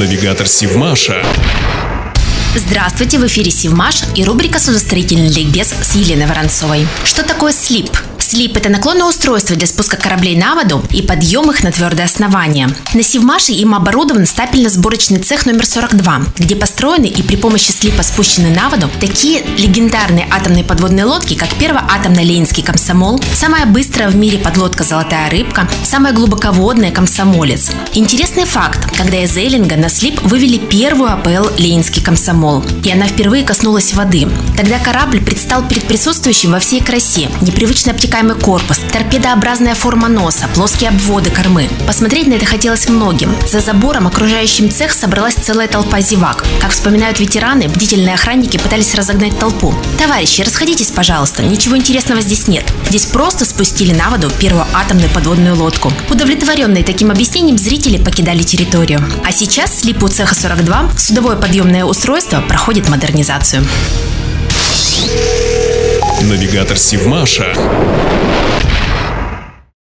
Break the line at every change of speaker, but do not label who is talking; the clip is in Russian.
Навигатор Сивмаша.
Здравствуйте, в эфире Сивмаш и рубрика «Судостроительный ликбез» с Еленой Воронцовой. Что такое слип? Слип – это наклонное устройство для спуска кораблей на воду и подъем их на твердое основание. На Севмаше им оборудован стапельно-сборочный цех номер 42, где построены и при помощи слипа спущены на воду такие легендарные атомные подводные лодки, как первая атомная Ленинский комсомол, самая быстрая в мире подлодка «Золотая рыбка», самая глубоководная «Комсомолец». Интересный факт, когда из Эйлинга на слип вывели первую АПЛ «Ленинский комсомол», и она впервые коснулась воды. Тогда корабль предстал перед присутствующим во всей красе, непривычно обтекаемый обтекаемый корпус, торпедообразная форма носа, плоские обводы кормы. Посмотреть на это хотелось многим. За забором, окружающим цех, собралась целая толпа зевак. Как вспоминают ветераны, бдительные охранники пытались разогнать толпу. Товарищи, расходитесь, пожалуйста, ничего интересного здесь нет. Здесь просто спустили на воду первую атомную подводную лодку. Удовлетворенные таким объяснением, зрители покидали территорию. А сейчас слипу цеха 42 судовое подъемное устройство проходит модернизацию.
Навигатор Сивмаша.